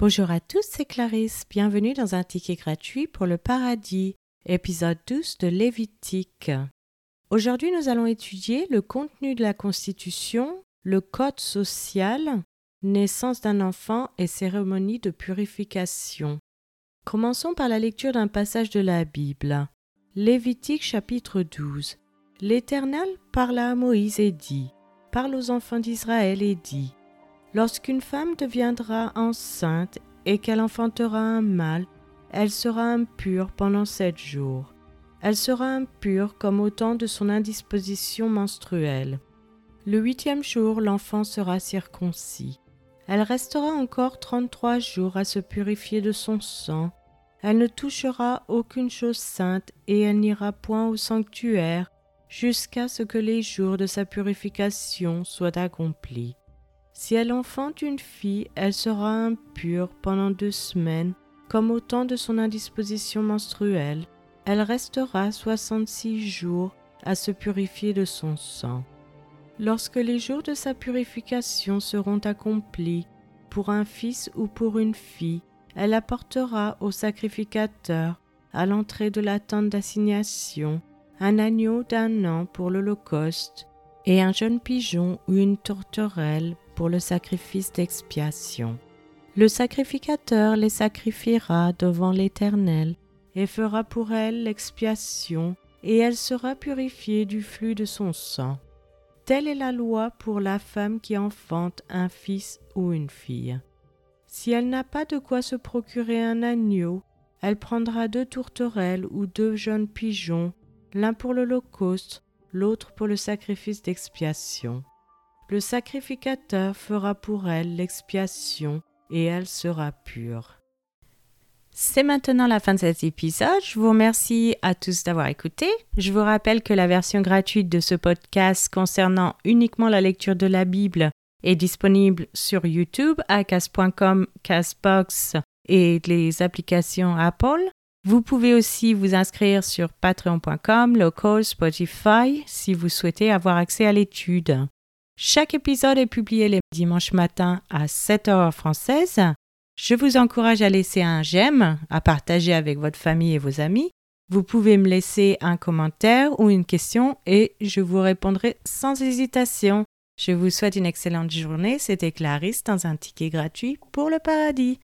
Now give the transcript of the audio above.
Bonjour à tous, c'est Clarisse. Bienvenue dans un ticket gratuit pour le paradis, épisode 12 de Lévitique. Aujourd'hui, nous allons étudier le contenu de la Constitution, le code social, naissance d'un enfant et cérémonie de purification. Commençons par la lecture d'un passage de la Bible. Lévitique chapitre 12. L'Éternel parla à Moïse et dit Parle aux enfants d'Israël et dit Lorsqu'une femme deviendra enceinte et qu'elle enfantera un mâle, elle sera impure pendant sept jours. Elle sera impure comme au temps de son indisposition menstruelle. Le huitième jour, l'enfant sera circoncis. Elle restera encore trente-trois jours à se purifier de son sang. Elle ne touchera aucune chose sainte et elle n'ira point au sanctuaire jusqu'à ce que les jours de sa purification soient accomplis. Si elle enfante une fille, elle sera impure pendant deux semaines, comme au temps de son indisposition menstruelle. Elle restera soixante-six jours à se purifier de son sang. Lorsque les jours de sa purification seront accomplis, pour un fils ou pour une fille, elle apportera au sacrificateur, à l'entrée de la tente d'assignation, un agneau d'un an pour l'Holocauste, et un jeune pigeon ou une tourterelle pour le sacrifice d'expiation. Le sacrificateur les sacrifiera devant l'Éternel et fera pour elle l'expiation, et elle sera purifiée du flux de son sang. Telle est la loi pour la femme qui enfante un fils ou une fille. Si elle n'a pas de quoi se procurer un agneau, elle prendra deux tourterelles ou deux jeunes pigeons, l'un pour l'Holocauste, l'autre pour le sacrifice d'expiation le sacrificateur fera pour elle l'expiation et elle sera pure. C'est maintenant la fin de cet épisode. Je vous remercie à tous d'avoir écouté. Je vous rappelle que la version gratuite de ce podcast concernant uniquement la lecture de la Bible est disponible sur YouTube, à cas.com, Casbox et les applications Apple. Vous pouvez aussi vous inscrire sur patreon.com, local, Spotify si vous souhaitez avoir accès à l'étude. Chaque épisode est publié les dimanches matins à 7 h française. Je vous encourage à laisser un j'aime, à partager avec votre famille et vos amis. Vous pouvez me laisser un commentaire ou une question et je vous répondrai sans hésitation. Je vous souhaite une excellente journée. C'était Clarisse dans un ticket gratuit pour le paradis.